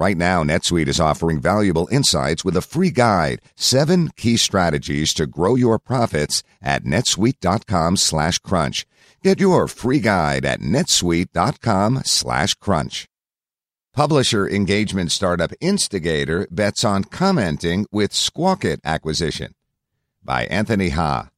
Right now, NetSuite is offering valuable insights with a free guide, seven key strategies to grow your profits at netsuite.com slash crunch. Get your free guide at netsuite.com slash crunch. Publisher engagement startup Insticator bets on commenting with Squawk-It acquisition by Anthony Ha.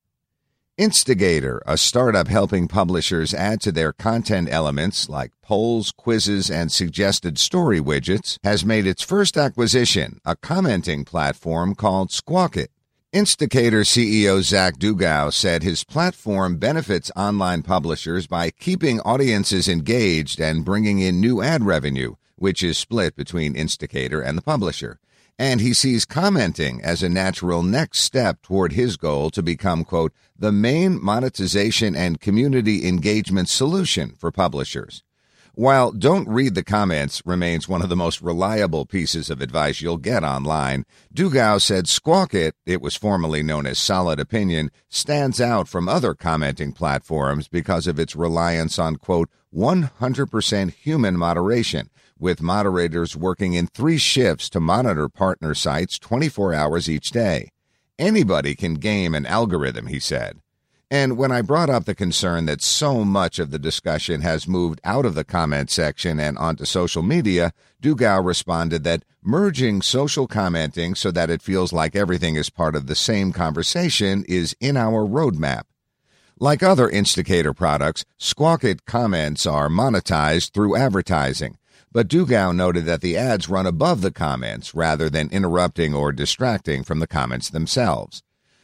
Insticator, a startup helping publishers add to their content elements like polls, quizzes, and suggested story widgets, has made its first acquisition, a commenting platform called Squawk-It. Insticator CEO Zack Dugow said his platform benefits online publishers by keeping audiences engaged and bringing in new ad revenue, which is split between Insticator and the publisher and he sees commenting as a natural next step toward his goal to become, quote, the main monetization and community engagement solution for publishers. While Don't Read the Comments remains one of the most reliable pieces of advice you'll get online, Dugow said Squawk-It, it was formerly known as Solid Opinion, stands out from other commenting platforms because of its reliance on, quote, 100% human moderation with moderators working in three shifts to monitor partner sites 24 hours each day. Anybody can game an algorithm, he said. And when I brought up the concern that so much of the discussion has moved out of the comment section and onto social media, Dugow responded that merging social commenting so that it feels like everything is part of the same conversation is in our roadmap. Like other Insticator products, Squawk-It comments are monetized through advertising, but Dugow noted that the ads run above the comments rather than interrupting or distracting from the comments themselves.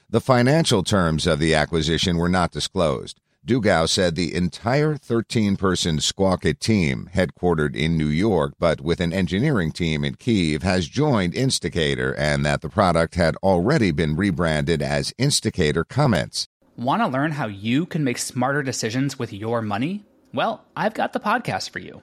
The financial terms of the acquisition were not disclosed. Dugow said the entire 13 person Squawk-It team, headquartered in New York but with an engineering team in Kiev, has joined Insticator and that the product had already been rebranded as Insticator Comments. Want to learn how you can make smarter decisions with your money? Well, I've got the podcast for you.